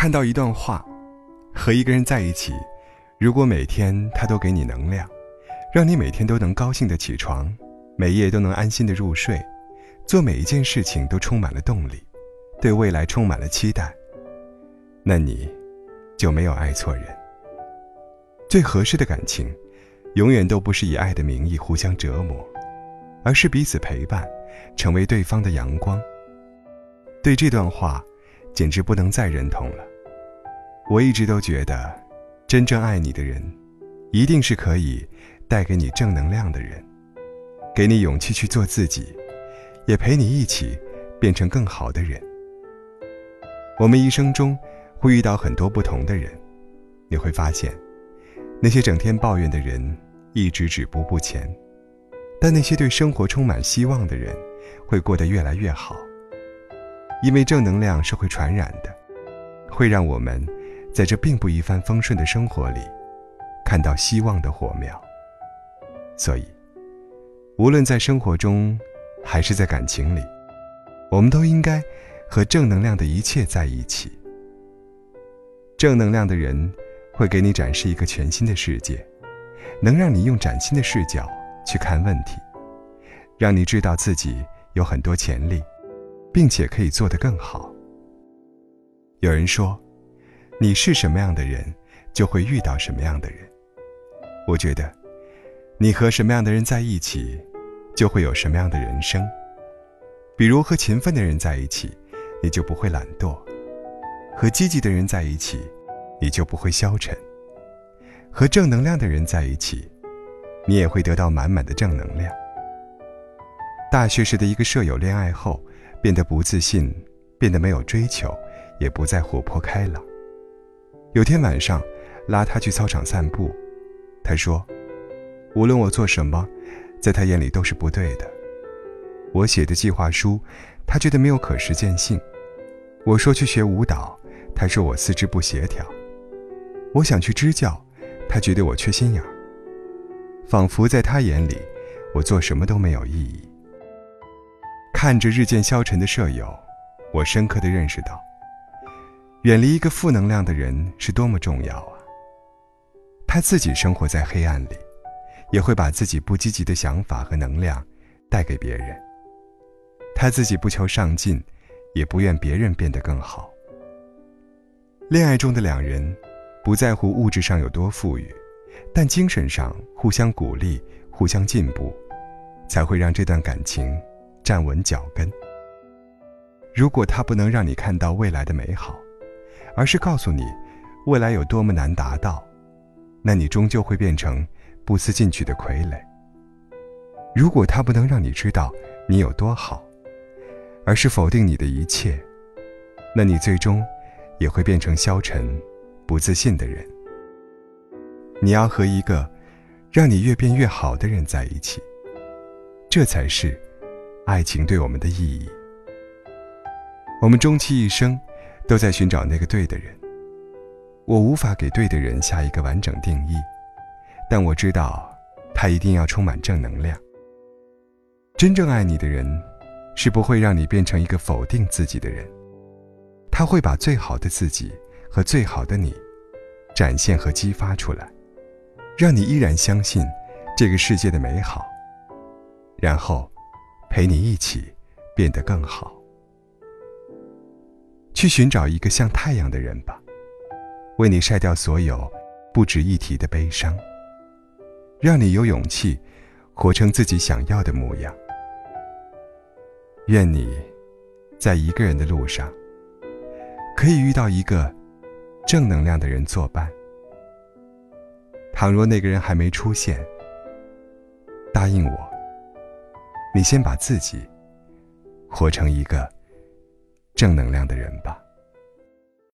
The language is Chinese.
看到一段话：和一个人在一起，如果每天他都给你能量，让你每天都能高兴的起床，每夜都能安心的入睡，做每一件事情都充满了动力，对未来充满了期待，那你就没有爱错人。最合适的感情，永远都不是以爱的名义互相折磨，而是彼此陪伴，成为对方的阳光。对这段话。简直不能再认同了。我一直都觉得，真正爱你的人，一定是可以带给你正能量的人，给你勇气去做自己，也陪你一起变成更好的人。我们一生中会遇到很多不同的人，你会发现，那些整天抱怨的人一直止步不前，但那些对生活充满希望的人，会过得越来越好。因为正能量是会传染的，会让我们在这并不一帆风顺的生活里看到希望的火苗。所以，无论在生活中还是在感情里，我们都应该和正能量的一切在一起。正能量的人会给你展示一个全新的世界，能让你用崭新的视角去看问题，让你知道自己有很多潜力。并且可以做得更好。有人说，你是什么样的人，就会遇到什么样的人。我觉得，你和什么样的人在一起，就会有什么样的人生。比如和勤奋的人在一起，你就不会懒惰；和积极的人在一起，你就不会消沉；和正能量的人在一起，你也会得到满满的正能量。大学时的一个舍友恋爱后。变得不自信，变得没有追求，也不再活泼开朗。有天晚上，拉他去操场散步，他说：“无论我做什么，在他眼里都是不对的。我写的计划书，他觉得没有可实践性；我说去学舞蹈，他说我四肢不协调；我想去支教，他觉得我缺心眼儿。仿佛在他眼里，我做什么都没有意义。”看着日渐消沉的舍友，我深刻的认识到，远离一个负能量的人是多么重要啊！他自己生活在黑暗里，也会把自己不积极的想法和能量带给别人。他自己不求上进，也不愿别人变得更好。恋爱中的两人，不在乎物质上有多富裕，但精神上互相鼓励、互相进步，才会让这段感情。站稳脚跟。如果他不能让你看到未来的美好，而是告诉你未来有多么难达到，那你终究会变成不思进取的傀儡。如果他不能让你知道你有多好，而是否定你的一切，那你最终也会变成消沉、不自信的人。你要和一个让你越变越好的人在一起，这才是。爱情对我们的意义，我们终其一生都在寻找那个对的人。我无法给对的人下一个完整定义，但我知道，他一定要充满正能量。真正爱你的人，是不会让你变成一个否定自己的人，他会把最好的自己和最好的你展现和激发出来，让你依然相信这个世界的美好，然后。陪你一起变得更好，去寻找一个像太阳的人吧，为你晒掉所有不值一提的悲伤，让你有勇气活成自己想要的模样。愿你在一个人的路上，可以遇到一个正能量的人作伴。倘若那个人还没出现，答应我。你先把自己活成一个正能量的人吧。